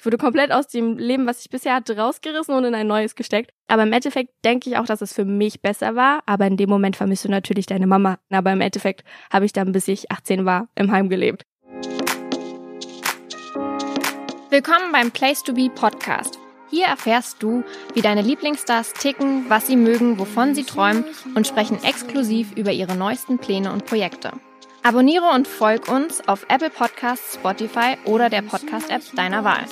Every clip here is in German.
Ich wurde komplett aus dem Leben, was ich bisher hatte, rausgerissen und in ein neues gesteckt. Aber im Endeffekt denke ich auch, dass es für mich besser war. Aber in dem Moment vermisst du natürlich deine Mama. Aber im Endeffekt habe ich dann, bis ich 18 war, im Heim gelebt. Willkommen beim Place to Be Podcast. Hier erfährst du, wie deine Lieblingsstars ticken, was sie mögen, wovon sie träumen und sprechen exklusiv über ihre neuesten Pläne und Projekte. Abonniere und folg uns auf Apple Podcasts, Spotify oder der Podcast-App deiner Wahl.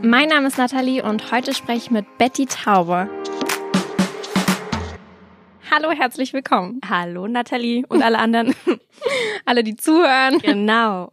Mein Name ist Nathalie und heute spreche ich mit Betty Tauber. Hallo, herzlich willkommen. Hallo Nathalie und alle anderen. alle, die zuhören. Genau.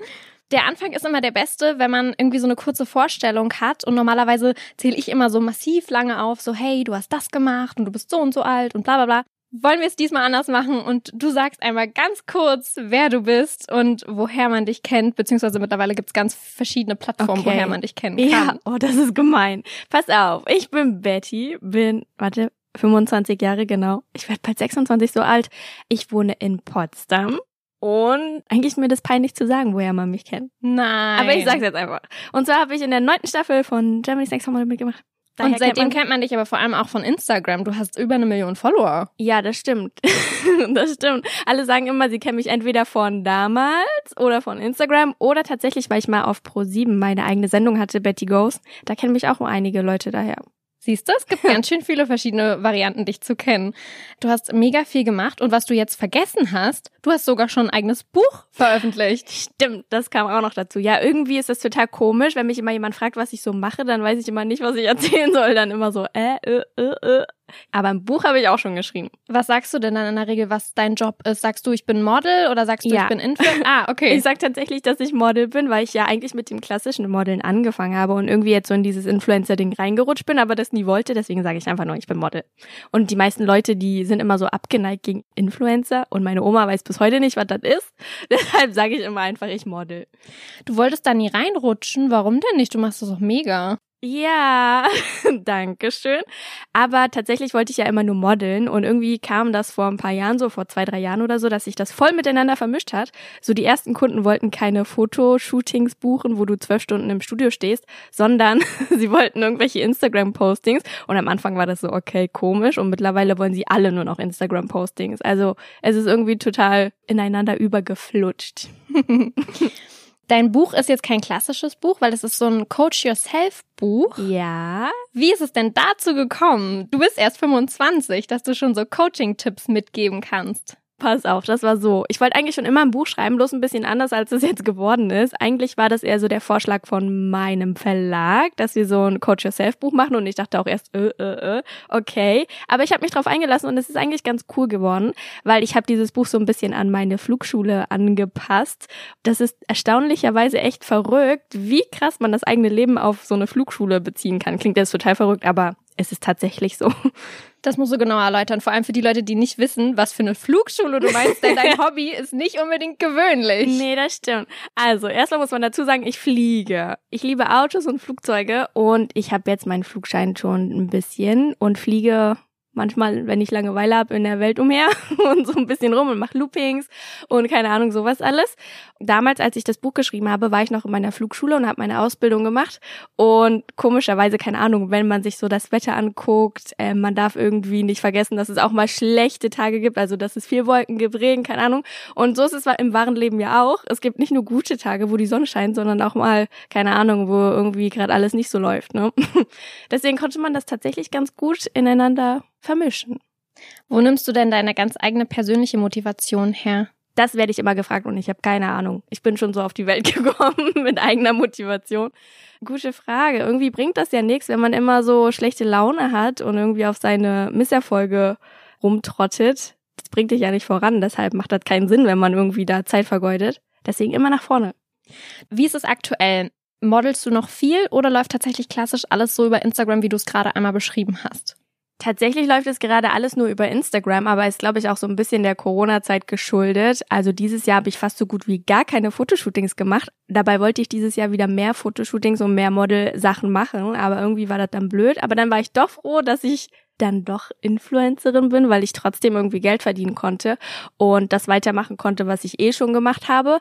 Der Anfang ist immer der beste, wenn man irgendwie so eine kurze Vorstellung hat und normalerweise zähle ich immer so massiv lange auf, so hey, du hast das gemacht und du bist so und so alt und bla bla bla wollen wir es diesmal anders machen und du sagst einmal ganz kurz, wer du bist und woher man dich kennt, beziehungsweise mittlerweile gibt's ganz verschiedene Plattformen, okay. woher man dich kennen kann. Ja, oh, das ist gemein. Pass auf, ich bin Betty, bin, warte, 25 Jahre genau. Ich werde bald 26 so alt. Ich wohne in Potsdam. Und eigentlich ist mir das peinlich zu sagen, woher man mich kennt. Nein. Aber ich sag's jetzt einfach. Und zwar habe ich in der neunten Staffel von Germany's Next Topmodel mitgemacht. Daher und seitdem kennt man, kennt man dich aber vor allem auch von Instagram. Du hast über eine Million Follower. Ja, das stimmt. das stimmt. Alle sagen immer, sie kennen mich entweder von damals oder von Instagram oder tatsächlich, weil ich mal auf Pro7 meine eigene Sendung hatte, Betty Goes. Da kennen mich auch einige Leute daher. Siehst du, es gibt ganz schön viele verschiedene Varianten, dich zu kennen. Du hast mega viel gemacht und was du jetzt vergessen hast, du hast sogar schon ein eigenes Buch veröffentlicht. Stimmt, das kam auch noch dazu. Ja, irgendwie ist das total komisch, wenn mich immer jemand fragt, was ich so mache, dann weiß ich immer nicht, was ich erzählen soll. Dann immer so, äh, äh, äh, äh. Aber ein Buch habe ich auch schon geschrieben. Was sagst du denn dann in der Regel, was dein Job ist? Sagst du, ich bin Model oder sagst du, ja. ich bin Influencer? Ah, okay. Ich sag tatsächlich, dass ich Model bin, weil ich ja eigentlich mit dem klassischen Modeln angefangen habe und irgendwie jetzt so in dieses Influencer-Ding reingerutscht bin, aber das nie wollte. Deswegen sage ich einfach nur, ich bin Model. Und die meisten Leute, die sind immer so abgeneigt gegen Influencer und meine Oma weiß bis heute nicht, was das ist. Deshalb sage ich immer einfach, ich Model. Du wolltest da nie reinrutschen. Warum denn nicht? Du machst das doch mega. Ja, danke schön. Aber tatsächlich wollte ich ja immer nur modeln und irgendwie kam das vor ein paar Jahren, so vor zwei, drei Jahren oder so, dass sich das voll miteinander vermischt hat. So die ersten Kunden wollten keine Fotoshootings buchen, wo du zwölf Stunden im Studio stehst, sondern sie wollten irgendwelche Instagram-Postings und am Anfang war das so, okay, komisch und mittlerweile wollen sie alle nur noch Instagram-Postings. Also es ist irgendwie total ineinander übergeflutscht. Dein Buch ist jetzt kein klassisches Buch, weil es ist so ein Coach-Yourself-Buch. Ja. Wie ist es denn dazu gekommen? Du bist erst 25, dass du schon so Coaching-Tipps mitgeben kannst. Pass auf, das war so. Ich wollte eigentlich schon immer ein Buch schreiben, bloß ein bisschen anders, als es jetzt geworden ist. Eigentlich war das eher so der Vorschlag von meinem Verlag, dass wir so ein Coach Yourself Buch machen und ich dachte auch erst, äh, äh, äh, okay. Aber ich habe mich drauf eingelassen und es ist eigentlich ganz cool geworden, weil ich habe dieses Buch so ein bisschen an meine Flugschule angepasst. Das ist erstaunlicherweise echt verrückt, wie krass man das eigene Leben auf so eine Flugschule beziehen kann. Klingt jetzt total verrückt, aber es ist tatsächlich so. Das musst du genau erläutern, vor allem für die Leute, die nicht wissen, was für eine Flugschule du meinst, denn dein Hobby ist nicht unbedingt gewöhnlich. Nee, das stimmt. Also, erstmal muss man dazu sagen, ich fliege. Ich liebe Autos und Flugzeuge und ich habe jetzt meinen Flugschein schon ein bisschen und fliege manchmal, wenn ich Langeweile habe, in der Welt umher und so ein bisschen rum und mache Loopings und keine Ahnung, sowas alles. Damals, als ich das Buch geschrieben habe, war ich noch in meiner Flugschule und habe meine Ausbildung gemacht und komischerweise, keine Ahnung, wenn man sich so das Wetter anguckt, äh, man darf irgendwie nicht vergessen, dass es auch mal schlechte Tage gibt, also dass es viel Wolken gibt, Regen, keine Ahnung. Und so ist es im wahren Leben ja auch. Es gibt nicht nur gute Tage, wo die Sonne scheint, sondern auch mal, keine Ahnung, wo irgendwie gerade alles nicht so läuft. Ne? Deswegen konnte man das tatsächlich ganz gut ineinander vermischen. Wo nimmst du denn deine ganz eigene persönliche Motivation her? Das werde ich immer gefragt und ich habe keine Ahnung. Ich bin schon so auf die Welt gekommen mit eigener Motivation. Gute Frage. Irgendwie bringt das ja nichts, wenn man immer so schlechte Laune hat und irgendwie auf seine Misserfolge rumtrottet. Das bringt dich ja nicht voran. Deshalb macht das keinen Sinn, wenn man irgendwie da Zeit vergeudet. Deswegen immer nach vorne. Wie ist es aktuell? Modelst du noch viel oder läuft tatsächlich klassisch alles so über Instagram, wie du es gerade einmal beschrieben hast? Tatsächlich läuft es gerade alles nur über Instagram, aber ist, glaube ich, auch so ein bisschen der Corona-Zeit geschuldet. Also dieses Jahr habe ich fast so gut wie gar keine Fotoshootings gemacht. Dabei wollte ich dieses Jahr wieder mehr Fotoshootings und mehr Model-Sachen machen, aber irgendwie war das dann blöd. Aber dann war ich doch froh, dass ich dann doch Influencerin bin, weil ich trotzdem irgendwie Geld verdienen konnte und das weitermachen konnte, was ich eh schon gemacht habe.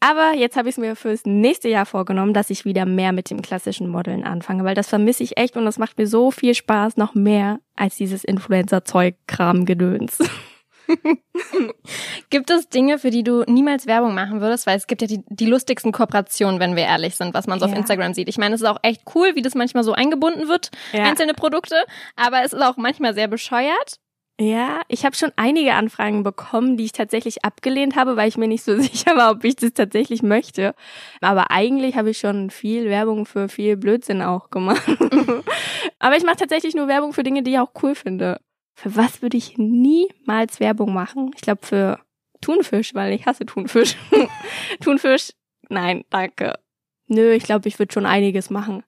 Aber jetzt habe ich es mir fürs nächste Jahr vorgenommen, dass ich wieder mehr mit dem klassischen Modeln anfange, weil das vermisse ich echt und das macht mir so viel Spaß, noch mehr als dieses Influencer-Zeug-Kram-Gedöns. gibt es Dinge, für die du niemals Werbung machen würdest? Weil es gibt ja die, die lustigsten Kooperationen, wenn wir ehrlich sind, was man so ja. auf Instagram sieht. Ich meine, es ist auch echt cool, wie das manchmal so eingebunden wird, ja. einzelne Produkte, aber es ist auch manchmal sehr bescheuert. Ja, ich habe schon einige Anfragen bekommen, die ich tatsächlich abgelehnt habe, weil ich mir nicht so sicher war, ob ich das tatsächlich möchte. Aber eigentlich habe ich schon viel Werbung für viel Blödsinn auch gemacht. Aber ich mache tatsächlich nur Werbung für Dinge, die ich auch cool finde. Für was würde ich niemals Werbung machen? Ich glaube für Thunfisch, weil ich hasse Thunfisch. Thunfisch, nein, danke. Nö, ich glaube, ich würde schon einiges machen.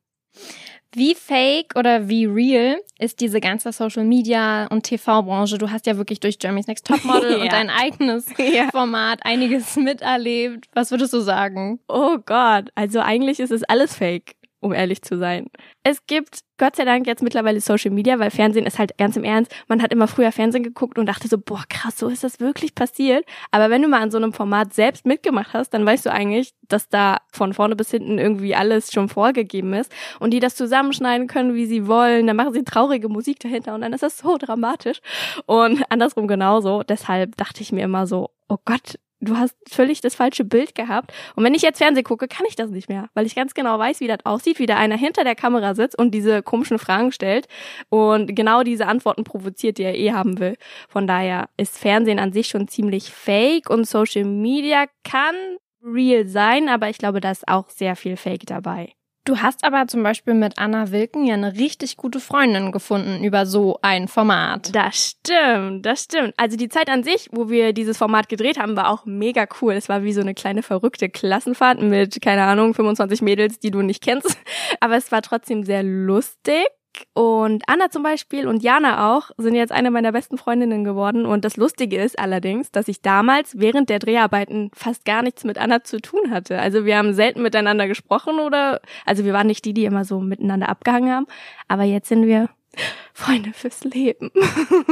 Wie fake oder wie real ist diese ganze Social Media und TV-Branche? Du hast ja wirklich durch Jeremy's Next Topmodel ja. und dein eigenes ja. Format einiges miterlebt. Was würdest du sagen? Oh Gott, also eigentlich ist es alles fake um ehrlich zu sein. Es gibt Gott sei Dank jetzt mittlerweile Social Media, weil Fernsehen ist halt ganz im Ernst. Man hat immer früher Fernsehen geguckt und dachte so, boah, krass, so ist das wirklich passiert. Aber wenn du mal an so einem Format selbst mitgemacht hast, dann weißt du eigentlich, dass da von vorne bis hinten irgendwie alles schon vorgegeben ist und die das zusammenschneiden können, wie sie wollen. Dann machen sie traurige Musik dahinter und dann ist das so dramatisch. Und andersrum genauso. Deshalb dachte ich mir immer so, oh Gott, du hast völlig das falsche Bild gehabt. Und wenn ich jetzt Fernsehen gucke, kann ich das nicht mehr, weil ich ganz genau weiß, wie das aussieht, wie da einer hinter der Kamera sitzt und diese komischen Fragen stellt und genau diese Antworten provoziert, die er eh haben will. Von daher ist Fernsehen an sich schon ziemlich fake und Social Media kann real sein, aber ich glaube, da ist auch sehr viel Fake dabei. Du hast aber zum Beispiel mit Anna Wilken ja eine richtig gute Freundin gefunden über so ein Format. Das stimmt, das stimmt. Also die Zeit an sich, wo wir dieses Format gedreht haben, war auch mega cool. Es war wie so eine kleine verrückte Klassenfahrt mit, keine Ahnung, 25 Mädels, die du nicht kennst. Aber es war trotzdem sehr lustig und Anna zum Beispiel und Jana auch sind jetzt eine meiner besten Freundinnen geworden. Und das Lustige ist allerdings, dass ich damals während der Dreharbeiten fast gar nichts mit Anna zu tun hatte. Also wir haben selten miteinander gesprochen oder, also wir waren nicht die, die immer so miteinander abgehangen haben. Aber jetzt sind wir Freunde fürs Leben.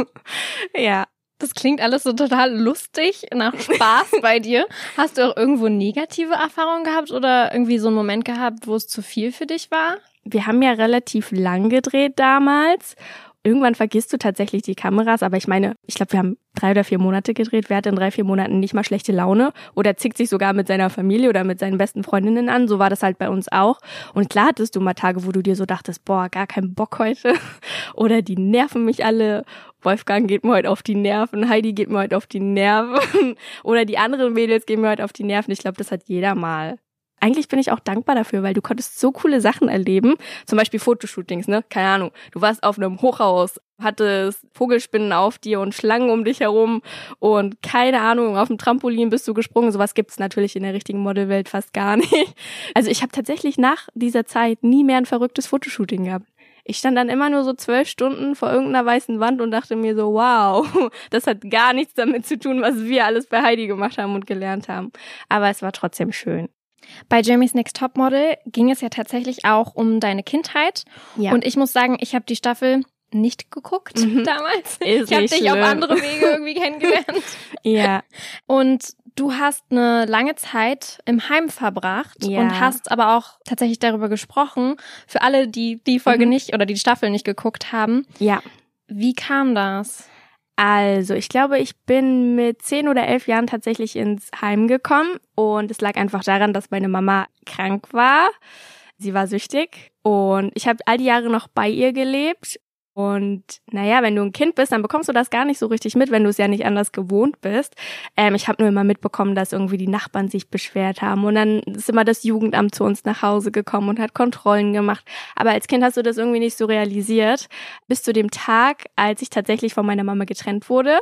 ja. Das klingt alles so total lustig, nach Spaß bei dir. Hast du auch irgendwo negative Erfahrungen gehabt oder irgendwie so einen Moment gehabt, wo es zu viel für dich war? Wir haben ja relativ lang gedreht damals. Irgendwann vergisst du tatsächlich die Kameras, aber ich meine, ich glaube, wir haben drei oder vier Monate gedreht. Wer hat in drei, vier Monaten nicht mal schlechte Laune oder zickt sich sogar mit seiner Familie oder mit seinen besten Freundinnen an? So war das halt bei uns auch. Und klar hattest du mal Tage, wo du dir so dachtest, boah, gar keinen Bock heute. Oder die nerven mich alle. Wolfgang geht mir heute auf die Nerven, Heidi geht mir heute auf die Nerven. Oder die anderen Mädels gehen mir heute auf die Nerven. Ich glaube, das hat jeder mal eigentlich bin ich auch dankbar dafür, weil du konntest so coole Sachen erleben. Zum Beispiel Fotoshootings, ne? Keine Ahnung. Du warst auf einem Hochhaus, hattest Vogelspinnen auf dir und Schlangen um dich herum und keine Ahnung, auf dem Trampolin bist du gesprungen. Sowas gibt's natürlich in der richtigen Modelwelt fast gar nicht. Also ich habe tatsächlich nach dieser Zeit nie mehr ein verrücktes Fotoshooting gehabt. Ich stand dann immer nur so zwölf Stunden vor irgendeiner weißen Wand und dachte mir so, wow, das hat gar nichts damit zu tun, was wir alles bei Heidi gemacht haben und gelernt haben. Aber es war trotzdem schön. Bei Jeremy's Next Topmodel ging es ja tatsächlich auch um deine Kindheit. Ja. Und ich muss sagen, ich habe die Staffel nicht geguckt mhm. damals. Ist ich habe dich auf andere Wege irgendwie kennengelernt. ja. Und du hast eine lange Zeit im Heim verbracht ja. und hast aber auch tatsächlich darüber gesprochen. Für alle, die die Folge mhm. nicht oder die Staffel nicht geguckt haben. Ja. Wie kam das? Also, ich glaube, ich bin mit zehn oder elf Jahren tatsächlich ins Heim gekommen und es lag einfach daran, dass meine Mama krank war. Sie war süchtig und ich habe all die Jahre noch bei ihr gelebt und naja, wenn du ein Kind bist, dann bekommst du das gar nicht so richtig mit, wenn du es ja nicht anders gewohnt bist. Ähm, ich habe nur immer mitbekommen, dass irgendwie die Nachbarn sich beschwert haben. Und dann ist immer das Jugendamt zu uns nach Hause gekommen und hat Kontrollen gemacht. Aber als Kind hast du das irgendwie nicht so realisiert. Bis zu dem Tag, als ich tatsächlich von meiner Mama getrennt wurde.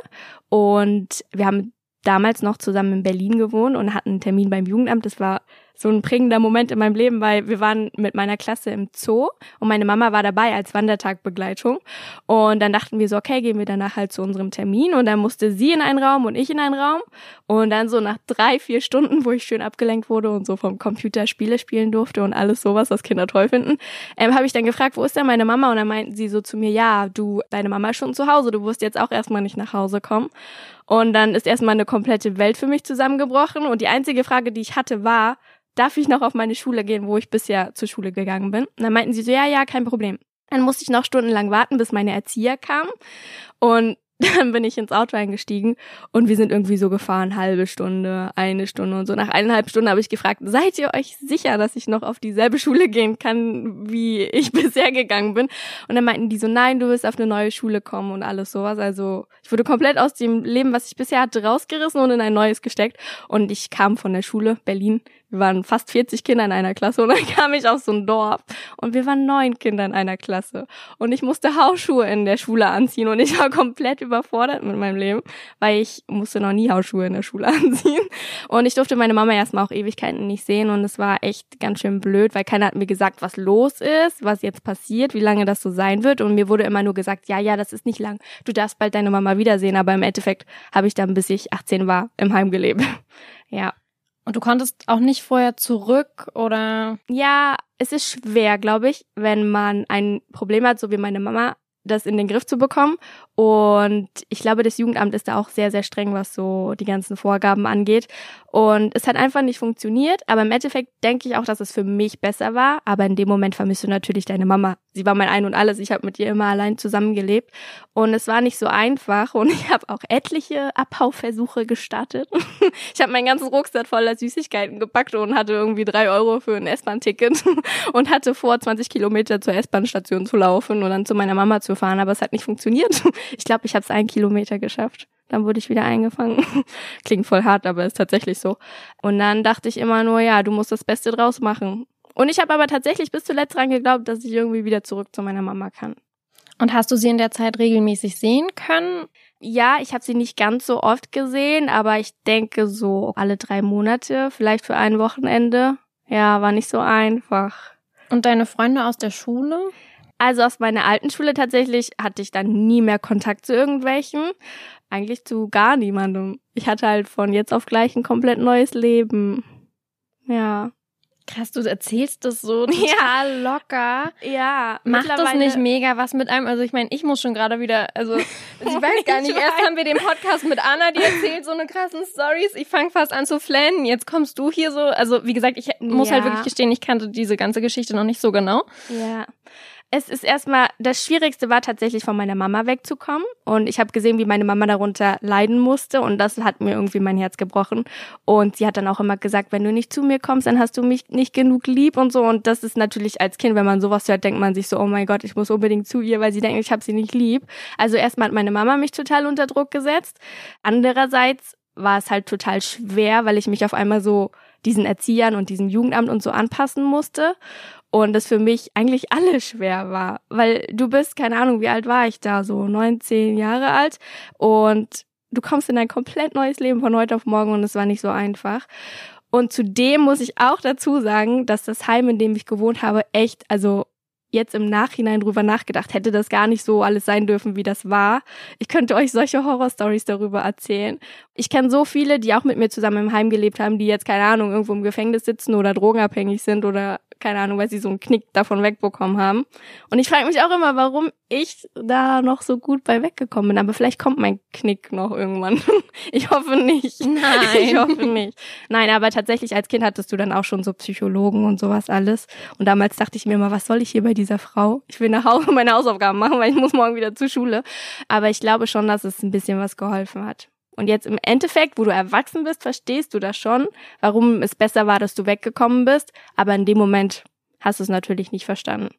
Und wir haben damals noch zusammen in Berlin gewohnt und hatten einen Termin beim Jugendamt. Das war so ein prägender Moment in meinem Leben, weil wir waren mit meiner Klasse im Zoo und meine Mama war dabei als Wandertagbegleitung. Und dann dachten wir so, okay, gehen wir danach halt zu unserem Termin. Und dann musste sie in einen Raum und ich in einen Raum. Und dann so nach drei, vier Stunden, wo ich schön abgelenkt wurde und so vom Computer Spiele spielen durfte und alles sowas, was Kinder toll finden, ähm, habe ich dann gefragt, wo ist denn meine Mama? Und dann meinten sie so zu mir, ja, du, deine Mama ist schon zu Hause, du wirst jetzt auch erstmal nicht nach Hause kommen. Und dann ist erstmal eine komplette Welt für mich zusammengebrochen. Und die einzige Frage, die ich hatte, war, darf ich noch auf meine Schule gehen, wo ich bisher zur Schule gegangen bin? Und dann meinten sie so, ja, ja, kein Problem. Dann musste ich noch stundenlang warten, bis meine Erzieher kamen. Und dann bin ich ins Auto eingestiegen und wir sind irgendwie so gefahren, halbe Stunde, eine Stunde und so. Nach eineinhalb Stunden habe ich gefragt, seid ihr euch sicher, dass ich noch auf dieselbe Schule gehen kann, wie ich bisher gegangen bin? Und dann meinten die so, nein, du wirst auf eine neue Schule kommen und alles sowas. Also ich wurde komplett aus dem Leben, was ich bisher hatte, rausgerissen und in ein neues gesteckt. Und ich kam von der Schule Berlin wir waren fast 40 Kinder in einer Klasse und dann kam ich aus so einem Dorf und wir waren neun Kinder in einer Klasse. Und ich musste Hausschuhe in der Schule anziehen und ich war komplett überfordert mit meinem Leben, weil ich musste noch nie Hausschuhe in der Schule anziehen. Und ich durfte meine Mama erstmal auch Ewigkeiten nicht sehen und es war echt ganz schön blöd, weil keiner hat mir gesagt, was los ist, was jetzt passiert, wie lange das so sein wird. Und mir wurde immer nur gesagt, ja, ja, das ist nicht lang, du darfst bald deine Mama wiedersehen, aber im Endeffekt habe ich dann, bis ich 18 war, im Heim gelebt. ja. Und du konntest auch nicht vorher zurück oder? Ja, es ist schwer, glaube ich, wenn man ein Problem hat, so wie meine Mama, das in den Griff zu bekommen. Und ich glaube, das Jugendamt ist da auch sehr, sehr streng, was so die ganzen Vorgaben angeht. Und es hat einfach nicht funktioniert. Aber im Endeffekt denke ich auch, dass es für mich besser war. Aber in dem Moment vermisst du natürlich deine Mama. Sie war mein Ein und Alles. Ich habe mit ihr immer allein zusammengelebt. Und es war nicht so einfach. Und ich habe auch etliche Abhauversuche gestartet. ich habe meinen ganzen Rucksack voller Süßigkeiten gepackt und hatte irgendwie drei Euro für ein S-Bahn-Ticket und hatte vor, 20 Kilometer zur S-Bahn-Station zu laufen und dann zu meiner Mama zu fahren. Aber es hat nicht funktioniert. Ich glaube, ich habe es einen Kilometer geschafft. Dann wurde ich wieder eingefangen. Klingt voll hart, aber ist tatsächlich so. Und dann dachte ich immer nur, ja, du musst das Beste draus machen. Und ich habe aber tatsächlich bis zuletzt dran geglaubt, dass ich irgendwie wieder zurück zu meiner Mama kann. Und hast du sie in der Zeit regelmäßig sehen können? Ja, ich habe sie nicht ganz so oft gesehen, aber ich denke so alle drei Monate, vielleicht für ein Wochenende. Ja, war nicht so einfach. Und deine Freunde aus der Schule? Also aus meiner alten Schule tatsächlich hatte ich dann nie mehr Kontakt zu irgendwelchen. Eigentlich zu gar niemandem. Ich hatte halt von jetzt auf gleich ein komplett neues Leben. Ja. Krass, du erzählst das so total ja. locker. Ja. Macht das nicht mega was mit einem? Also ich meine, ich muss schon gerade wieder, also ich weiß gar nicht, erst haben wir den Podcast mit Anna, die erzählt so eine krassen Stories. Ich fange fast an zu flennen. Jetzt kommst du hier so. Also wie gesagt, ich muss halt ja. halt wirklich gestehen, ich kannte diese ganze Geschichte noch nicht so genau. Ja. Es ist erstmal, das Schwierigste war tatsächlich von meiner Mama wegzukommen. Und ich habe gesehen, wie meine Mama darunter leiden musste. Und das hat mir irgendwie mein Herz gebrochen. Und sie hat dann auch immer gesagt, wenn du nicht zu mir kommst, dann hast du mich nicht genug lieb und so. Und das ist natürlich als Kind, wenn man sowas hört, denkt man sich so, oh mein Gott, ich muss unbedingt zu ihr, weil sie denkt, ich habe sie nicht lieb. Also erstmal hat meine Mama mich total unter Druck gesetzt. Andererseits war es halt total schwer, weil ich mich auf einmal so diesen Erziehern und diesem Jugendamt und so anpassen musste und das für mich eigentlich alles schwer war, weil du bist, keine Ahnung, wie alt war ich da, so 19 Jahre alt und du kommst in ein komplett neues Leben von heute auf morgen und es war nicht so einfach. Und zudem muss ich auch dazu sagen, dass das Heim, in dem ich gewohnt habe, echt, also jetzt im Nachhinein drüber nachgedacht, hätte das gar nicht so alles sein dürfen, wie das war. Ich könnte euch solche Horrorstories darüber erzählen. Ich kenne so viele, die auch mit mir zusammen im Heim gelebt haben, die jetzt keine Ahnung irgendwo im Gefängnis sitzen oder drogenabhängig sind oder keine Ahnung, weil sie so einen Knick davon wegbekommen haben. Und ich frage mich auch immer, warum ich da noch so gut bei weggekommen bin. Aber vielleicht kommt mein Knick noch irgendwann. Ich hoffe nicht. Nein. Ich hoffe nicht. Nein, aber tatsächlich als Kind hattest du dann auch schon so Psychologen und sowas alles. Und damals dachte ich mir immer, was soll ich hier bei dieser Frau? Ich will nach Hause meine Hausaufgaben machen, weil ich muss morgen wieder zur Schule. Aber ich glaube schon, dass es ein bisschen was geholfen hat. Und jetzt im Endeffekt, wo du erwachsen bist, verstehst du das schon, warum es besser war, dass du weggekommen bist. Aber in dem Moment hast du es natürlich nicht verstanden.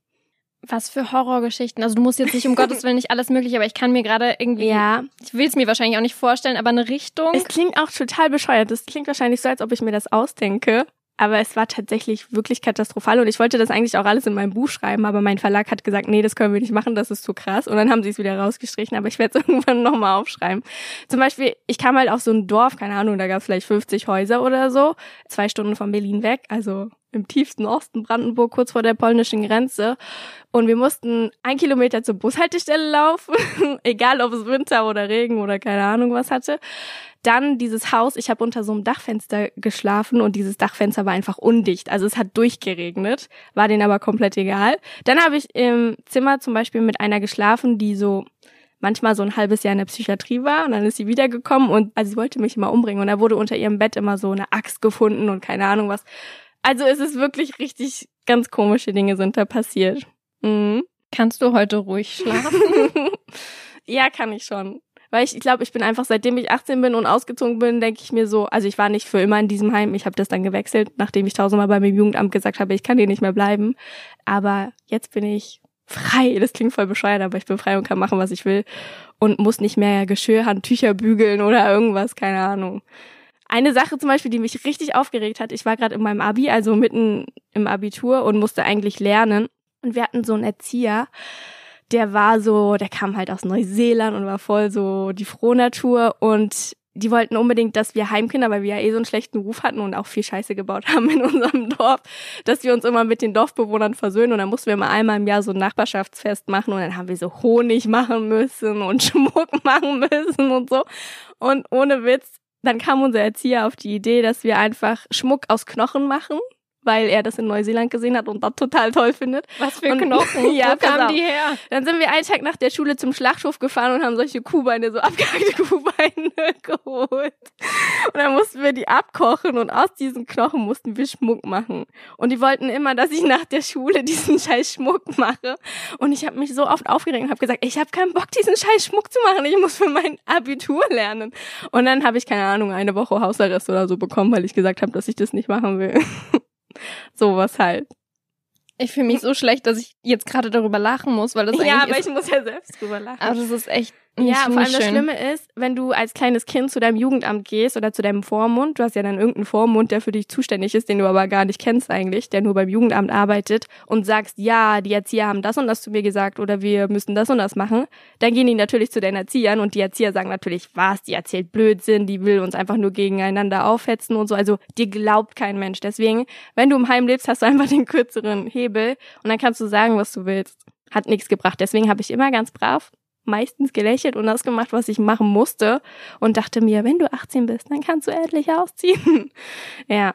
Was für Horrorgeschichten. Also du musst jetzt nicht um Gottes Willen nicht alles mögliche, aber ich kann mir gerade irgendwie. Ja. Ich will es mir wahrscheinlich auch nicht vorstellen, aber eine Richtung. Es klingt auch total bescheuert. Es klingt wahrscheinlich so, als ob ich mir das ausdenke. Aber es war tatsächlich wirklich katastrophal und ich wollte das eigentlich auch alles in meinem Buch schreiben, aber mein Verlag hat gesagt, nee, das können wir nicht machen, das ist zu krass. Und dann haben sie es wieder rausgestrichen, aber ich werde es irgendwann nochmal aufschreiben. Zum Beispiel, ich kam halt auf so ein Dorf, keine Ahnung, da gab es vielleicht 50 Häuser oder so, zwei Stunden von Berlin weg, also im tiefsten Osten Brandenburg, kurz vor der polnischen Grenze. Und wir mussten ein Kilometer zur Bushaltestelle laufen, egal ob es Winter oder Regen oder keine Ahnung was hatte. Dann dieses Haus, ich habe unter so einem Dachfenster geschlafen und dieses Dachfenster war einfach undicht. Also es hat durchgeregnet, war denen aber komplett egal. Dann habe ich im Zimmer zum Beispiel mit einer geschlafen, die so manchmal so ein halbes Jahr in der Psychiatrie war und dann ist sie wiedergekommen und also sie wollte mich immer umbringen und da wurde unter ihrem Bett immer so eine Axt gefunden und keine Ahnung was. Also es ist wirklich richtig ganz komische Dinge sind da passiert. Mhm. Kannst du heute ruhig schlafen? ja, kann ich schon. Weil ich, ich glaube, ich bin einfach, seitdem ich 18 bin und ausgezogen bin, denke ich mir so, also ich war nicht für immer in diesem Heim, ich habe das dann gewechselt, nachdem ich tausendmal beim Jugendamt gesagt habe, ich kann hier nicht mehr bleiben. Aber jetzt bin ich frei. Das klingt voll bescheuert, aber ich bin frei und kann machen, was ich will. Und muss nicht mehr Geschirr, Handtücher bügeln oder irgendwas, keine Ahnung. Eine Sache zum Beispiel, die mich richtig aufgeregt hat, ich war gerade in meinem Abi, also mitten im Abitur und musste eigentlich lernen. Und wir hatten so einen Erzieher, der war so, der kam halt aus Neuseeland und war voll so die Frohnatur und die wollten unbedingt, dass wir Heimkinder, weil wir ja eh so einen schlechten Ruf hatten und auch viel Scheiße gebaut haben in unserem Dorf, dass wir uns immer mit den Dorfbewohnern versöhnen und dann mussten wir mal einmal im Jahr so ein Nachbarschaftsfest machen und dann haben wir so Honig machen müssen und Schmuck machen müssen und so. Und ohne Witz, dann kam unser Erzieher auf die Idee, dass wir einfach Schmuck aus Knochen machen weil er das in Neuseeland gesehen hat und das total toll findet. Was für und, Knochen? ja, Wo kamen die her? Dann sind wir einen Tag nach der Schule zum Schlachthof gefahren und haben solche Kuhbeine, so abgehackte Kuhbeine geholt. Und dann mussten wir die abkochen und aus diesen Knochen mussten wir Schmuck machen. Und die wollten immer, dass ich nach der Schule diesen scheiß Schmuck mache. Und ich habe mich so oft aufgeregt und habe gesagt, ich habe keinen Bock, diesen scheiß Schmuck zu machen. Ich muss für mein Abitur lernen. Und dann habe ich, keine Ahnung, eine Woche Hausarrest oder so bekommen, weil ich gesagt habe, dass ich das nicht machen will. Sowas halt. Ich fühle mich so schlecht, dass ich jetzt gerade darüber lachen muss, weil das eigentlich. Ja, aber ich muss ja selbst drüber lachen. Aber das ist echt ja, vor allem schön. das Schlimme ist, wenn du als kleines Kind zu deinem Jugendamt gehst oder zu deinem Vormund, du hast ja dann irgendeinen Vormund, der für dich zuständig ist, den du aber gar nicht kennst eigentlich, der nur beim Jugendamt arbeitet und sagst, ja, die Erzieher haben das und das zu mir gesagt oder wir müssen das und das machen, dann gehen die natürlich zu den Erziehern und die Erzieher sagen natürlich, was, die erzählt Blödsinn, die will uns einfach nur gegeneinander aufhetzen und so. Also dir glaubt kein Mensch. Deswegen, wenn du im Heim lebst, hast du einfach den kürzeren Hebel und dann kannst du sagen, was du willst. Hat nichts gebracht. Deswegen habe ich immer ganz brav meistens gelächelt und das gemacht, was ich machen musste und dachte mir, wenn du 18 bist, dann kannst du endlich ausziehen. ja.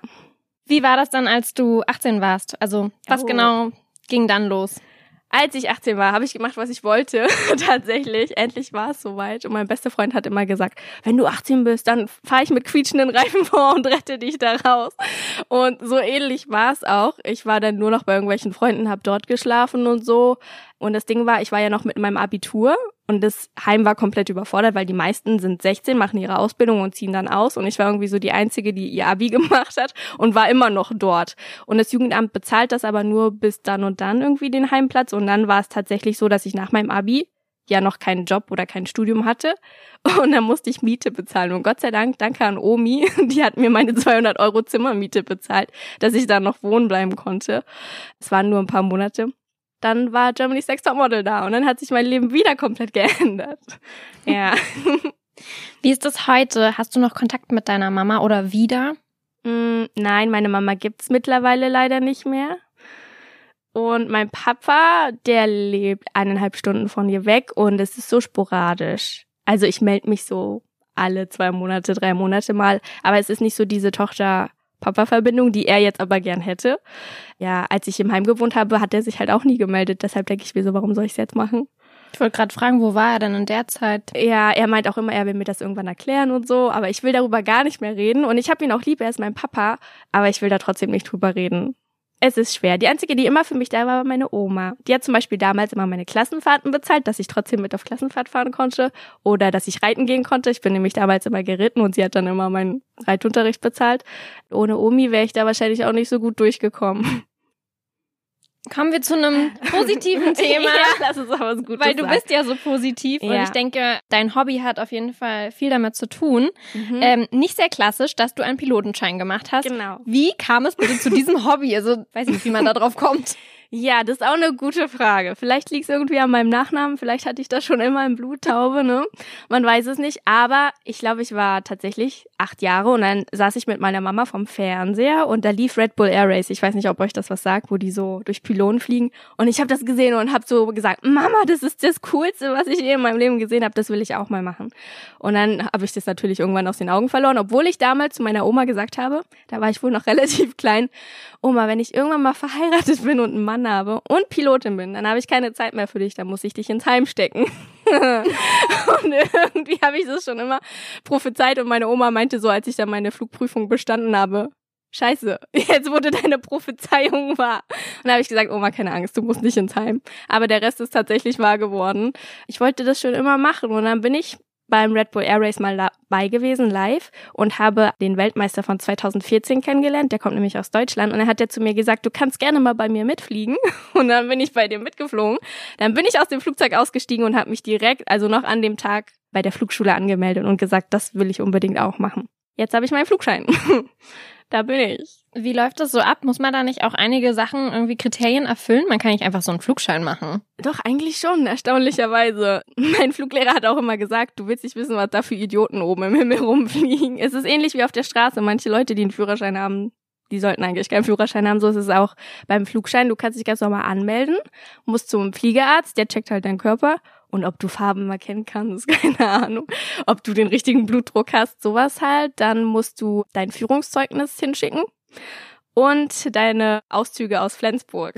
Wie war das dann, als du 18 warst? Also, was oh. genau ging dann los? Als ich 18 war, habe ich gemacht, was ich wollte. Tatsächlich. Endlich war es soweit. Und mein bester Freund hat immer gesagt, wenn du 18 bist, dann fahre ich mit quietschenden Reifen vor und rette dich da raus. Und so ähnlich war es auch. Ich war dann nur noch bei irgendwelchen Freunden, habe dort geschlafen und so. Und das Ding war, ich war ja noch mit meinem Abitur und das Heim war komplett überfordert, weil die meisten sind 16, machen ihre Ausbildung und ziehen dann aus. Und ich war irgendwie so die Einzige, die ihr Abi gemacht hat und war immer noch dort. Und das Jugendamt bezahlt das aber nur bis dann und dann irgendwie den Heimplatz. Und dann war es tatsächlich so, dass ich nach meinem Abi ja noch keinen Job oder kein Studium hatte. Und dann musste ich Miete bezahlen. Und Gott sei Dank, danke an Omi, die hat mir meine 200 Euro Zimmermiete bezahlt, dass ich da noch wohnen bleiben konnte. Es waren nur ein paar Monate dann war Germany's Next Topmodel da und dann hat sich mein Leben wieder komplett geändert. Ja. Wie ist das heute? Hast du noch Kontakt mit deiner Mama oder wieder? Mm, nein, meine Mama gibt's mittlerweile leider nicht mehr. Und mein Papa, der lebt eineinhalb Stunden von hier weg und es ist so sporadisch. Also ich melde mich so alle zwei Monate, drei Monate mal, aber es ist nicht so diese Tochter Papa-Verbindung, die er jetzt aber gern hätte. Ja, als ich im Heim gewohnt habe, hat er sich halt auch nie gemeldet. Deshalb denke ich mir so, warum soll ich es jetzt machen? Ich wollte gerade fragen, wo war er denn in der Zeit? Ja, er meint auch immer, er will mir das irgendwann erklären und so, aber ich will darüber gar nicht mehr reden. Und ich habe ihn auch lieb, er ist mein Papa, aber ich will da trotzdem nicht drüber reden es ist schwer. Die einzige, die immer für mich da war, war meine Oma. Die hat zum Beispiel damals immer meine Klassenfahrten bezahlt, dass ich trotzdem mit auf Klassenfahrt fahren konnte oder dass ich reiten gehen konnte. Ich bin nämlich damals immer geritten und sie hat dann immer meinen Reitunterricht bezahlt. Ohne Omi wäre ich da wahrscheinlich auch nicht so gut durchgekommen. Kommen wir zu einem positiven Thema. ja, das ist aber was Gutes. Weil du sagen. bist ja so positiv und Ja. ich denke, dein Hobby hat auf jeden Fall viel damit zu tun. Mhm. Ähm, nicht sehr klassisch, dass du einen Pilotenschein gemacht hast. Genau. Wie kam es bitte zu diesem Hobby? Also, weiß nicht, wie man da drauf kommt. Ja, das ist auch eine gute Frage. Vielleicht liegt es irgendwie an meinem Nachnamen, vielleicht hatte ich das schon immer im Bluttaube, ne? Man weiß es nicht. Aber ich glaube, ich war tatsächlich acht Jahre und dann saß ich mit meiner Mama vom Fernseher und da lief Red Bull Air Race. Ich weiß nicht, ob euch das was sagt, wo die so durch Pylonen fliegen. Und ich habe das gesehen und habe so gesagt, Mama, das ist das Coolste, was ich je in meinem Leben gesehen habe. Das will ich auch mal machen. Und dann habe ich das natürlich irgendwann aus den Augen verloren, obwohl ich damals zu meiner Oma gesagt habe, da war ich wohl noch relativ klein, Oma, wenn ich irgendwann mal verheiratet bin und einen Mann habe und Pilotin bin, dann habe ich keine Zeit mehr für dich, dann muss ich dich ins Heim stecken. und irgendwie habe ich das schon immer prophezeit und meine Oma meinte so, als ich dann meine Flugprüfung bestanden habe, Scheiße, jetzt wurde deine Prophezeiung wahr. Und da habe ich gesagt, Oma, keine Angst, du musst nicht ins Heim. Aber der Rest ist tatsächlich wahr geworden. Ich wollte das schon immer machen und dann bin ich beim Red Bull Air Race mal dabei gewesen, live, und habe den Weltmeister von 2014 kennengelernt. Der kommt nämlich aus Deutschland. Und dann hat er zu mir gesagt, du kannst gerne mal bei mir mitfliegen. Und dann bin ich bei dem mitgeflogen. Dann bin ich aus dem Flugzeug ausgestiegen und habe mich direkt, also noch an dem Tag, bei der Flugschule angemeldet und gesagt, das will ich unbedingt auch machen. Jetzt habe ich meinen Flugschein. da bin ich. Wie läuft das so ab? Muss man da nicht auch einige Sachen, irgendwie Kriterien erfüllen? Man kann nicht einfach so einen Flugschein machen. Doch, eigentlich schon, erstaunlicherweise. Mein Fluglehrer hat auch immer gesagt, du willst nicht wissen, was da für Idioten oben im Himmel rumfliegen. Es ist ähnlich wie auf der Straße. Manche Leute, die einen Führerschein haben, die sollten eigentlich keinen Führerschein haben. So ist es auch beim Flugschein. Du kannst dich ganz normal anmelden, musst zum Fliegerarzt, der checkt halt deinen Körper. Und ob du Farben erkennen kannst, keine Ahnung. Ob du den richtigen Blutdruck hast, sowas halt. Dann musst du dein Führungszeugnis hinschicken und deine Auszüge aus Flensburg.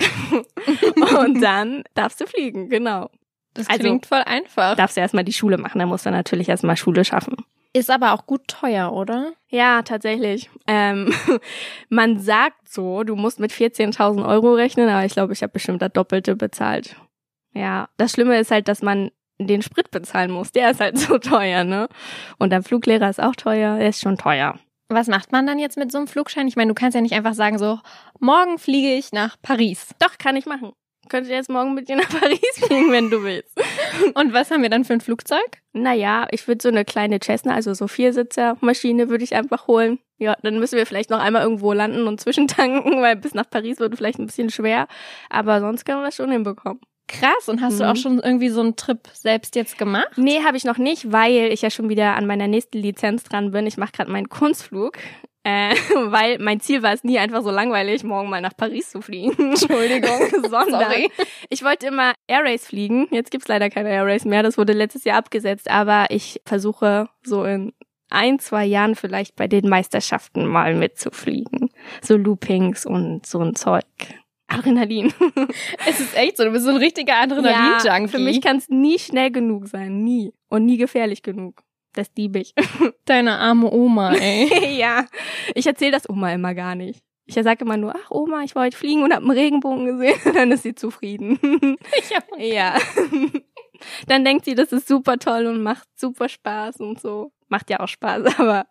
und dann darfst du fliegen, genau. Das Also- klingt voll einfach. Darfst du erstmal die Schule machen, dann musst du natürlich erstmal Schule schaffen. Ist aber auch gut teuer, oder? Ja, tatsächlich. Ähm, man sagt so, du musst mit 14.000 Euro rechnen, aber ich glaube, ich habe bestimmt das Doppelte bezahlt. Ja, das Schlimme ist halt, dass man den Sprit bezahlen muss. Der ist halt so teuer, ne? Und der Fluglehrer ist auch teuer, der ist schon teuer. Was macht man dann jetzt mit so einem Flugschein? Ich meine, du kannst ja nicht einfach sagen so, morgen fliege ich nach Paris. Doch, kann ich machen. Könnte jetzt morgen mit dir nach Paris fliegen, wenn du willst. Und was haben wir dann für ein Flugzeug? Naja, ich würde so eine kleine Cessna, also so Viersitzer-Maschine würde ich einfach holen. Ja, dann müssen wir vielleicht noch einmal irgendwo landen und zwischentanken, weil bis nach Paris wird vielleicht ein bisschen schwer. Aber sonst können wir das schon hinbekommen. Krass. Und hast du Mhm. auch schon irgendwie so einen Trip selbst jetzt gemacht? Nee, habe ich noch nicht, weil ich ja schon wieder an meiner nächsten Lizenz dran bin. Ich mache gerade meinen Kunstflug. Äh, weil mein Ziel war es nie einfach so langweilig, morgen mal nach Paris zu fliegen. Entschuldigung, sondern Sorry. ich wollte immer Air Race fliegen. Jetzt gibt's leider keine Air Race mehr. Das wurde letztes Jahr abgesetzt. Aber ich versuche so in ein, zwei Jahren vielleicht bei den Meisterschaften mal mitzufliegen. So Loopings und so ein Zeug. Adrenalin. Es ist echt so, du bist so ein richtiger Ja, Adrenalin-Junkie. für mich kann es nie schnell genug sein. Nie. Und nie gefährlich genug. Das liebe ich. Deine arme Oma, ey. ja. Ich erzähle das Oma immer gar nicht. Ich sage immer nur, ach Oma, ich war heute fliegen und hab einen Regenbogen gesehen. Dann ist sie zufrieden. Ich hab ja. dann denkt sie, das ist super toll und macht super Spaß und so. Macht ja auch Spaß, aber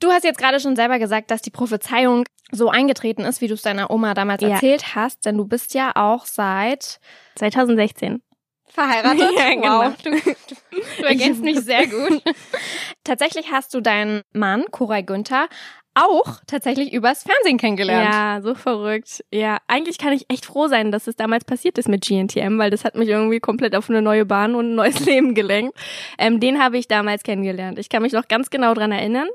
Du hast jetzt gerade schon selber gesagt, dass die Prophezeiung so eingetreten ist, wie du es deiner Oma damals Ja. erzählt hast, denn du bist ja auch seit 2016. verheiratet. Ja, genau. Wow, du, du, du ergänzt mich sehr gut. Tatsächlich hast du deinen Mann, Koray Günther, auch tatsächlich übers Fernsehen kennengelernt. Ja, so verrückt. Ja, eigentlich kann ich echt froh sein, dass es damals passiert ist mit GNTM, weil das hat mich irgendwie komplett auf eine neue Bahn und ein neues Leben gelenkt. Ähm, den habe ich damals kennengelernt. Ich kann mich noch ganz genau dran erinnern.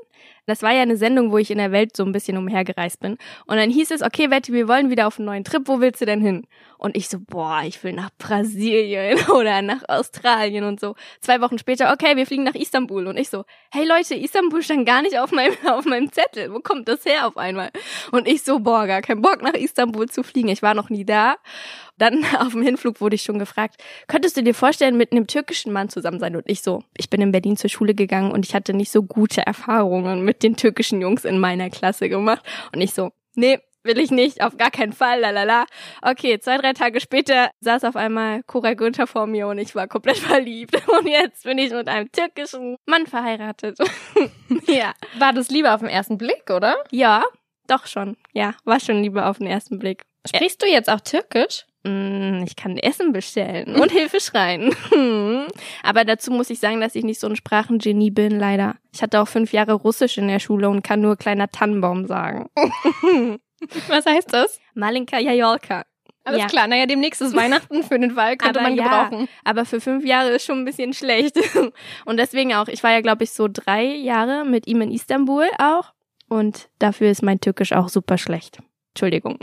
Das war ja eine Sendung, wo ich in der Welt so ein bisschen umhergereist bin. Und dann hieß es, okay, Betty, wir wollen wieder auf einen neuen Trip. Wo willst du denn hin? Und ich so, boah, ich will nach Brasilien oder nach Australien und so. Zwei Wochen später, okay, wir fliegen nach Istanbul. Und ich so, hey Leute, Istanbul stand gar nicht auf meinem, auf meinem Zettel. Wo kommt das her auf einmal? Und ich so, boah, gar kein Bock nach Istanbul zu fliegen. Ich war noch nie da. Dann auf dem Hinflug wurde ich schon gefragt, könntest du dir vorstellen, mit einem türkischen Mann zusammen sein? Und ich so, ich bin in Berlin zur Schule gegangen und ich hatte nicht so gute Erfahrungen mit den türkischen Jungs in meiner Klasse gemacht. Und ich so, nee, will ich nicht, auf gar keinen Fall, lalala. Okay, zwei, drei Tage später saß auf einmal Koray Günther vor mir und ich war komplett verliebt. Und jetzt bin ich mit einem türkischen Mann verheiratet. ja. War das Liebe auf den ersten Blick, oder? Ja, doch schon. Ja, war schon Liebe auf den ersten Blick. Sprichst du jetzt auch Türkisch? Mm, Ich kann Essen bestellen und Hilfe schreien. Aber dazu muss ich sagen, dass ich nicht so ein Sprachengenie bin, leider. Ich hatte auch fünf Jahre Russisch in der Schule und kann nur kleiner Tannenbaum sagen. Was heißt das? Malinka Jajolka. Alles Ja. klar, naja, demnächst ist Weihnachten für den Fall, könnte Aber man ja. gebrauchen. Aber für fünf Jahre ist schon ein bisschen schlecht. Und deswegen auch, ich war ja, glaube ich, so drei Jahre mit ihm in Istanbul auch. Und dafür ist mein Türkisch auch super schlecht. Entschuldigung.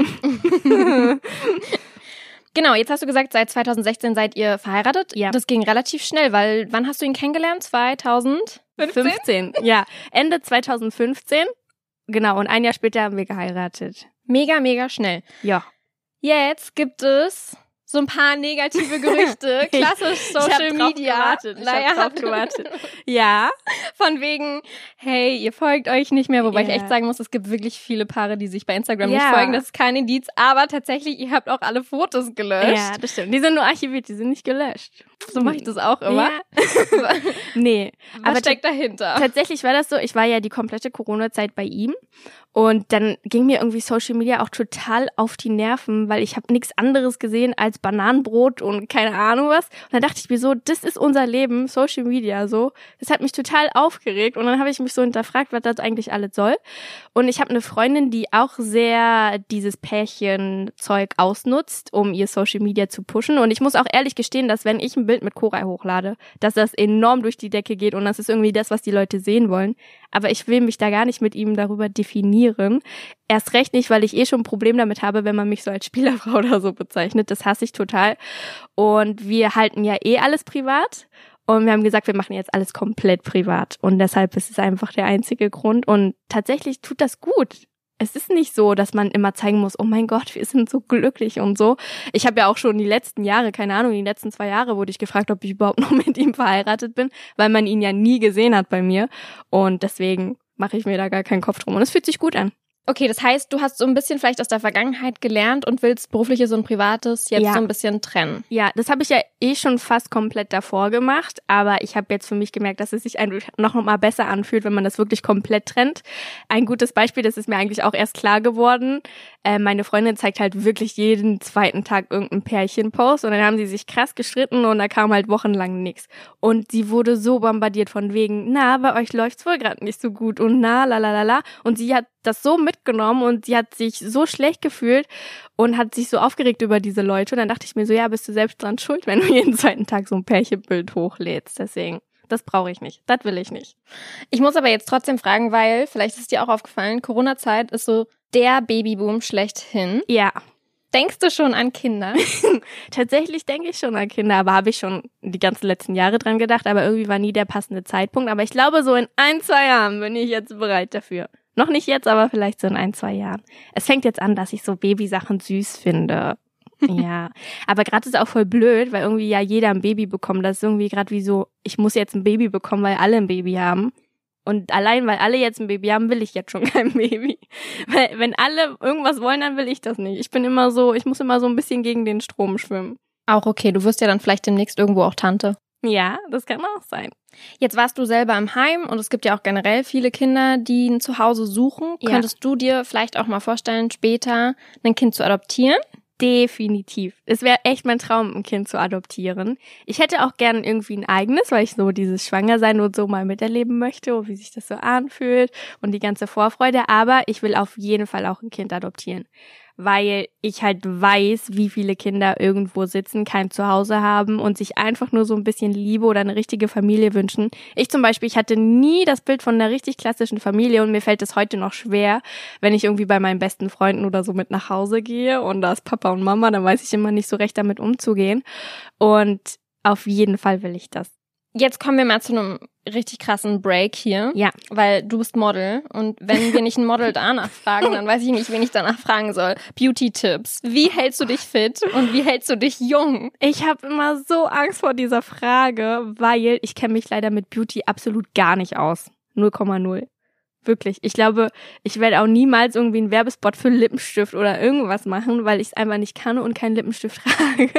Genau, jetzt hast du gesagt, seit 2016 seid ihr verheiratet. Ja. Das ging relativ schnell, weil wann hast du ihn kennengelernt? 2015? 15, ja. Ende 2015. Genau, und ein Jahr später haben wir geheiratet. Mega, mega schnell. Ja. Jetzt gibt es so ein paar negative Gerüchte. Klassisch Social ich Media. Gewartet. Ich Naja, hab drauf gewartet. Ja. Von wegen, hey, ihr folgt euch nicht mehr, wobei ich Ja. echt sagen muss, es gibt wirklich viele Paare, die sich bei Instagram nicht Ja. folgen. Das ist kein Indiz, aber tatsächlich, ihr habt auch alle Fotos gelöscht. Ja, das stimmt. Die sind nur archiviert, die sind nicht gelöscht. So mache ich das auch immer. Ja. nee. Was Aber steckt dahinter? Tatsächlich war das so, ich war ja die komplette Corona-Zeit bei ihm und dann ging mir irgendwie Social Media auch total auf die Nerven, weil ich habe nichts anderes gesehen als Bananenbrot und keine Ahnung was. Und dann dachte ich mir so, das ist unser Leben, Social Media so. Das hat mich total aufgeregt und dann habe ich mich so hinterfragt, was das eigentlich alles soll. Und ich habe eine Freundin, die auch sehr dieses Pärchenzeug ausnutzt, um ihr Social Media zu pushen. Und ich muss auch ehrlich gestehen, dass wenn ich ein Bild mit Koray hochlade, dass das enorm durch die Decke geht und das ist irgendwie das, was die Leute sehen wollen. Aber ich will mich da gar nicht mit ihm darüber definieren. Erst recht nicht, weil ich eh schon ein Problem damit habe, wenn man mich so als Spielerfrau oder so bezeichnet. Das hasse ich total. Und wir halten ja eh alles privat. Und wir haben gesagt, wir machen jetzt alles komplett privat. Und deshalb ist es einfach der einzige Grund. Und tatsächlich tut das gut. Es ist nicht so, dass man immer zeigen muss, oh mein Gott, wir sind so glücklich und so. Ich habe ja auch schon die letzten Jahre, keine Ahnung, die letzten zwei Jahre wurde ich gefragt, ob ich überhaupt noch mit ihm verheiratet bin, weil man ihn ja nie gesehen hat bei mir. Und deswegen mache ich mir da gar keinen Kopf drum. Und es fühlt sich gut an. Okay, das heißt, du hast so ein bisschen vielleicht aus der Vergangenheit gelernt und willst berufliches und privates jetzt Ja. so ein bisschen trennen. Ja, das habe ich ja eh schon fast komplett davor gemacht, aber ich habe jetzt für mich gemerkt, dass es sich einfach noch mal besser anfühlt, wenn man das wirklich komplett trennt. Ein gutes Beispiel, das ist mir eigentlich auch erst klar geworden. Äh, meine Freundin zeigt halt wirklich jeden zweiten Tag irgendeinen Pärchenpost und dann haben sie sich krass gestritten und da kam halt wochenlang nichts. Und sie wurde so bombardiert von wegen, na, bei euch läuft's wohl gerade nicht so gut und na, la la la la. Und sie hat das so mitgenommen und sie hat sich so schlecht gefühlt und hat sich so aufgeregt über diese Leute. Und dann dachte ich mir so, ja, bist du selbst dran schuld, wenn du jeden zweiten Tag so ein Pärchenbild hochlädst. Deswegen, das brauche ich nicht. Das will ich nicht. Ich muss aber jetzt trotzdem fragen, weil vielleicht ist dir auch aufgefallen, Corona-Zeit ist so der Babyboom schlechthin. Ja, Denkst du schon an Kinder? tatsächlich denke ich schon an Kinder, aber habe ich schon die ganzen letzten Jahre dran gedacht, aber irgendwie war nie der passende Zeitpunkt. Aber ich glaube, so in ein, zwei Jahren bin ich jetzt bereit dafür. Noch nicht jetzt, aber vielleicht so in ein, zwei Jahren. Es fängt jetzt an, dass ich so Babysachen süß finde. Ja, aber gerade ist auch voll blöd, weil irgendwie ja jeder ein Baby bekommt. Das ist irgendwie gerade wie so, ich muss jetzt ein Baby bekommen, weil alle ein Baby haben. Und allein, weil alle jetzt ein Baby haben, will ich jetzt schon kein Baby. Weil wenn alle irgendwas wollen, dann will ich das nicht. Ich bin immer so, ich muss immer so ein bisschen gegen den Strom schwimmen. auch okay, du wirst ja dann vielleicht demnächst irgendwo auch Tante. Ja, das kann auch sein. Jetzt warst du selber im Heim und es gibt ja auch generell viele Kinder, die ein Zuhause suchen. Ja. Könntest du dir vielleicht auch mal vorstellen, später ein Kind zu adoptieren? Definitiv. Es wäre echt mein Traum, ein Kind zu adoptieren. Ich hätte auch gern irgendwie ein eigenes, weil ich so dieses Schwangersein und so mal miterleben möchte, und wie sich das so anfühlt und die ganze Vorfreude. Aber ich will auf jeden Fall auch ein Kind adoptieren. Weil ich halt weiß, wie viele Kinder irgendwo sitzen, kein Zuhause haben und sich einfach nur so ein bisschen Liebe oder eine richtige Familie wünschen. Ich zum Beispiel, ich hatte nie das Bild von einer richtig klassischen Familie und mir fällt es heute noch schwer, wenn ich irgendwie bei meinen besten Freunden oder so mit nach Hause gehe und da ist Papa und Mama, dann weiß ich immer nicht so recht damit umzugehen. Und auf jeden Fall will ich das. Jetzt kommen wir mal zu einem richtig krassen Break hier. Ja. Weil du bist Model und wenn wir nicht ein Model danach fragen, dann weiß ich nicht, wen ich danach fragen soll. Beauty-Tipps. Wie hältst du dich fit und wie hältst du dich jung? Ich habe immer so Angst vor dieser Frage, weil ich kenne mich leider mit Beauty absolut gar nicht aus. 0,0. Wirklich. Ich glaube, ich werde auch niemals irgendwie einen Werbespot für Lippenstift oder irgendwas machen, weil ich es einfach nicht kann und keinen Lippenstift trage.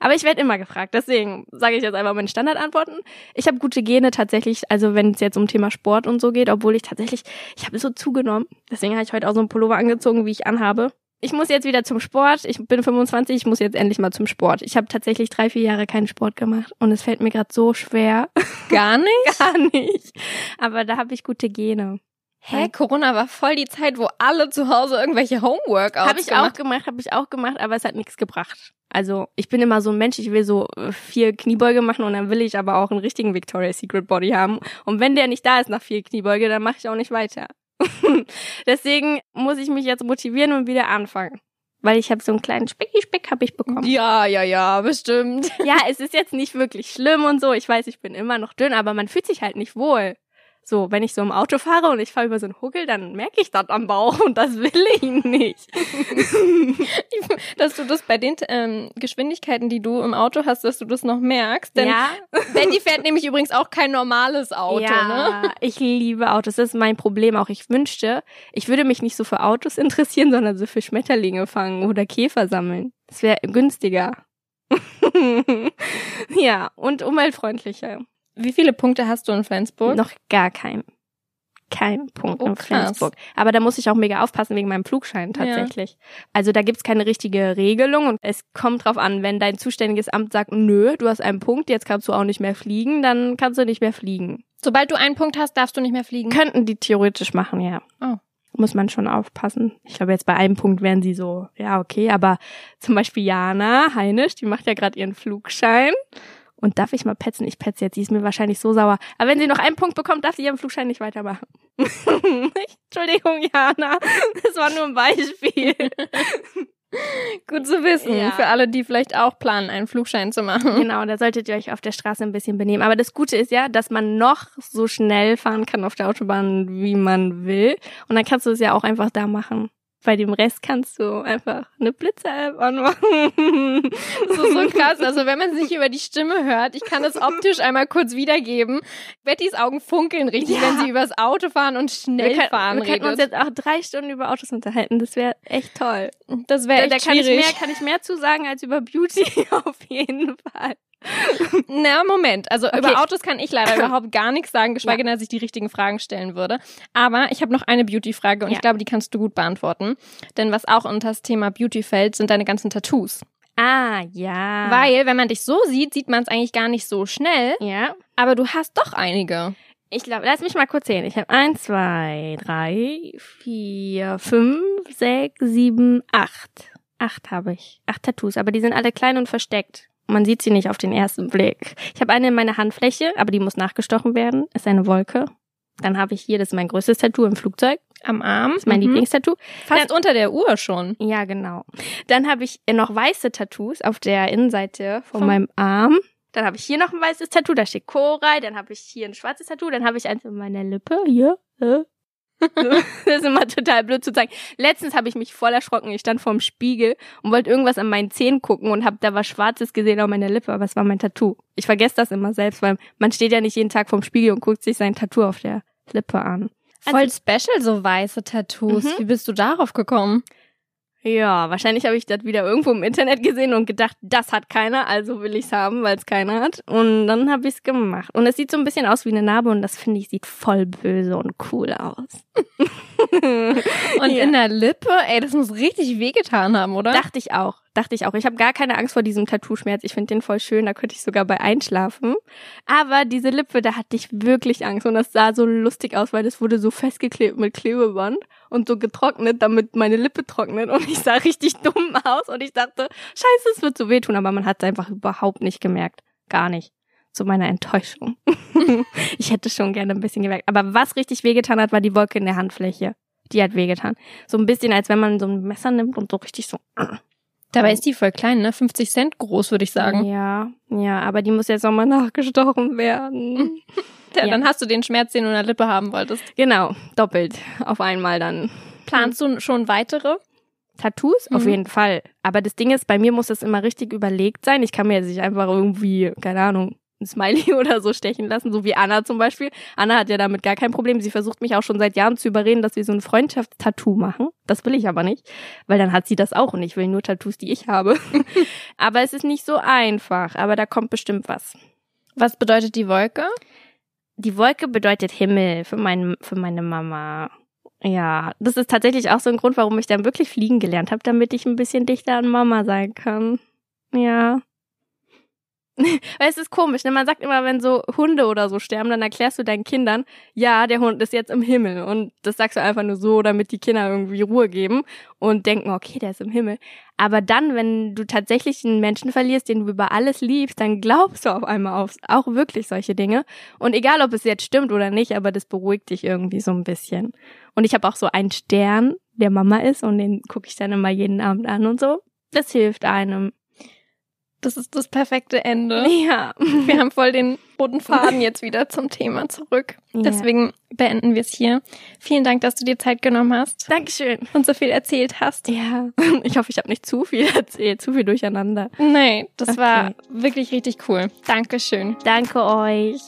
Aber ich werde immer gefragt. Deswegen sage ich jetzt einfach meine Standardantworten. Ich habe gute Gene tatsächlich, also wenn es jetzt um Thema Sport und so geht, obwohl ich tatsächlich, ich habe so zugenommen. Deswegen habe ich heute auch so einen Pullover angezogen, wie ich anhabe. Ich muss jetzt wieder zum Sport. Ich bin 25, ich muss jetzt endlich mal zum Sport. Ich habe tatsächlich drei, vier Jahre keinen Sport gemacht und es fällt mir gerade so schwer. Gar nicht? Gar nicht. Aber da habe ich gute Gene. Hä, Corona war voll die Zeit, wo alle zu Hause irgendwelche Homeworkouts Habe ich gemacht auch gemacht, habe ich auch gemacht, aber es hat nichts gebracht. Also ich bin immer so ein Mensch, ich will so äh, vier Kniebeuge machen und dann will ich aber auch einen richtigen Victoria's Secret Body haben. Und wenn der nicht da ist nach vier Kniebeuge, dann mache ich auch nicht weiter. Deswegen muss ich mich jetzt motivieren und wieder anfangen. Weil ich habe so einen kleinen Specki-Speck habe ich bekommen. Ja, ja, ja, bestimmt. Ja, es ist jetzt nicht wirklich schlimm und so. Ich weiß, ich bin immer noch dünn, aber man fühlt sich halt nicht wohl. So, wenn ich so im Auto fahre und ich fahre über so einen Huckel, dann merke ich das am Bauch und das will ich nicht. dass du das bei den ähm, Geschwindigkeiten, die du im Auto hast, dass du das noch merkst. Denn ja, Betty fährt nämlich übrigens auch kein normales Auto, ja, ne? ich liebe Autos. Das ist mein Problem auch. Ich wünschte, ich würde mich nicht so für Autos interessieren, sondern so für Schmetterlinge fangen oder Käfer sammeln. Das wäre günstiger. ja, und umweltfreundlicher. Wie viele Punkte hast du in Flensburg? Noch gar kein. Kein Punkt Oh, in krass. Flensburg. Aber da muss ich auch mega aufpassen wegen meinem Flugschein tatsächlich. Also da gibt's keine richtige Regelung und es kommt drauf an, wenn dein zuständiges Amt sagt, nö, du hast einen Punkt, jetzt kannst du auch nicht mehr fliegen, dann kannst du nicht mehr fliegen. Sobald du einen Punkt hast, darfst du nicht mehr fliegen. Könnten die theoretisch machen, ja. Oh. Muss man schon aufpassen. Ich glaube, jetzt bei einem Punkt wären sie so, ja, okay, aber zum Beispiel Jana Heinisch, die macht ja gerade ihren Flugschein. Und darf ich mal petzen? Ich petze jetzt, sie ist mir wahrscheinlich so sauer. Aber wenn sie noch einen Punkt bekommt, darf sie ihren Flugschein nicht weitermachen. Entschuldigung, Jana. Das war nur ein Beispiel. Gut zu wissen. Ja. Für alle, die vielleicht auch planen, einen Flugschein zu machen. Genau, da solltet ihr euch auf der Straße ein bisschen benehmen. Aber das Gute ist ja, dass man noch so schnell fahren kann auf der Autobahn, wie man will. Und dann kannst du es ja auch einfach da machen. Bei dem Rest kannst du einfach eine Blitzer-App anmachen. Das ist so krass. Also wenn man sich über die Stimme hört, ich kann es optisch einmal kurz wiedergeben. Bettys Augen funkeln richtig, Ja. wenn sie übers Auto fahren und schnell wir können, fahren wir könnten uns redet. jetzt auch drei Stunden über Autos unterhalten. Das wäre echt toll. Das Da, wäre da echt kann ich, schwierig. mehr, kann ich mehr zu sagen als über Beauty auf jeden Fall. Na, Moment. Also Okay. über Autos kann ich leider überhaupt gar nichts sagen, geschweige Ja. denn, dass ich die richtigen Fragen stellen würde. Aber ich habe noch eine Beauty-Frage und Ja. ich glaube, die kannst du gut beantworten. Denn was auch unter das Thema Beauty fällt, sind deine ganzen Tattoos. Ah, ja. Weil, wenn man dich so sieht, sieht man es eigentlich gar nicht so schnell. Ja. Aber du hast doch einige. Ich glaube, lass mich mal kurz sehen. Ich habe eins, zwei, drei, vier, fünf, sechs, sieben, acht. Acht habe ich. Acht Tattoos, aber die sind alle klein und versteckt. Man sieht sie nicht auf den ersten Blick. Ich habe eine in meiner Handfläche, aber die muss nachgestochen werden. Ist eine Wolke. Dann habe ich hier, das ist mein größtes Tattoo im Flugzeug. Am Arm. Das ist mein Mhm. Lieblingstattoo. Fast unter der Uhr schon. Ja, genau. Dann habe ich noch weiße Tattoos auf der Innenseite von Vom- meinem Arm. Dann habe ich hier noch ein weißes Tattoo, da steht Koray. Dann habe ich hier ein schwarzes Tattoo. Dann habe ich eins in meiner Lippe. Hier. Das ist immer total blöd zu zeigen. Letztens habe ich mich voll erschrocken. Ich stand vorm Spiegel und wollte irgendwas an meinen Zähnen gucken und habe da was Schwarzes gesehen auf meiner Lippe, aber es war mein Tattoo. Ich vergesse das immer selbst, weil man steht ja nicht jeden Tag vorm Spiegel und guckt sich sein Tattoo auf der Lippe an. Voll special, so weiße Tattoos. Mhm. Wie bist du darauf gekommen? Ja, wahrscheinlich habe ich das wieder irgendwo im Internet gesehen und gedacht, das hat keiner, also will ich's haben, weil es keiner hat. Und dann habe ich's gemacht. Und es sieht so ein bisschen aus wie eine Narbe und das finde ich sieht voll böse und cool aus. Und Ja. in der Lippe, ey, das muss richtig wehgetan haben, oder? Dachte ich auch, dachte ich auch. Ich habe gar keine Angst vor diesem Tattoo-Schmerz. Ich finde den voll schön, da könnte ich sogar bei einschlafen. Aber diese Lippe, da hatte ich wirklich Angst und das sah so lustig aus, weil das wurde so festgeklebt mit Klebeband und so getrocknet, damit meine Lippe trocknet und ich sah richtig dumm aus und ich dachte, scheiße, es wird so wehtun, aber man hat es einfach überhaupt nicht gemerkt. Gar nicht. Zu meiner Enttäuschung. ich hätte schon gerne ein bisschen gemerkt. Aber was richtig wehgetan hat, war die Wolke in der Handfläche. Die hat wehgetan. So ein bisschen, als wenn man so ein Messer nimmt und so richtig so Dabei ist die voll klein, ne? 50 Cent groß, würde ich sagen. Ja, ja, aber die muss jetzt nochmal nachgestochen werden. Ja. Dann hast du den Schmerz, den du in der Lippe haben wolltest. genau, doppelt auf einmal dann. Planst du schon weitere? Tattoos? Auf Mhm. jeden Fall. Aber das Ding ist, bei mir muss das immer richtig überlegt sein. Ich kann mir jetzt nicht einfach irgendwie, keine Ahnung, ein Smiley oder so stechen lassen, so wie Anna zum Beispiel. Anna hat ja damit gar kein Problem. Sie versucht mich auch schon seit Jahren zu überreden, dass wir so ein Freundschaftstattoo machen. Das will ich aber nicht, weil dann hat sie das auch und ich will nur Tattoos, die ich habe. aber es ist nicht so einfach, aber da kommt bestimmt was. Was bedeutet die Wolke? Die Wolke bedeutet Himmel für, mein, für meine Mama. Ja, das ist tatsächlich auch so ein Grund, warum ich dann wirklich fliegen gelernt habe, damit ich ein bisschen dichter an Mama sein kann. Ja. Weil es ist komisch, ne? Man sagt immer, wenn so Hunde oder so sterben, dann erklärst du deinen Kindern, ja, der Hund ist jetzt im Himmel. Und das sagst du einfach nur so, damit die Kinder irgendwie Ruhe geben und denken, okay, der ist im Himmel. Aber dann, wenn du tatsächlich einen Menschen verlierst, den du über alles liebst, dann glaubst du auf einmal auf, auch wirklich solche Dinge. Und egal, ob es jetzt stimmt oder nicht, aber das beruhigt dich irgendwie so ein bisschen. Und ich habe auch so einen Stern, der Mama ist, und den gucke ich dann immer jeden Abend an und so. Das hilft einem. Das ist das perfekte Ende. Ja. Wir haben voll den roten Faden jetzt wieder zum Thema zurück. Ja. Deswegen beenden wir es hier. Vielen Dank, dass du dir Zeit genommen hast Dankeschön. und so viel erzählt hast. Ja. Ich hoffe, ich habe nicht zu viel erzählt, zu viel durcheinander. Nee, das Okay. war wirklich richtig cool. Dankeschön. Danke euch.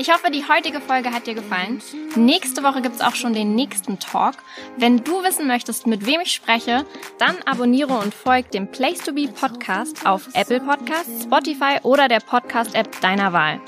Ich hoffe, die heutige Folge hat dir gefallen. Nächste Woche gibt's auch schon den nächsten Talk. Wenn du wissen möchtest, mit wem ich spreche, dann abonniere und folg dem Place to Be Podcast auf Apple Podcasts, Spotify oder der Podcast-App deiner Wahl.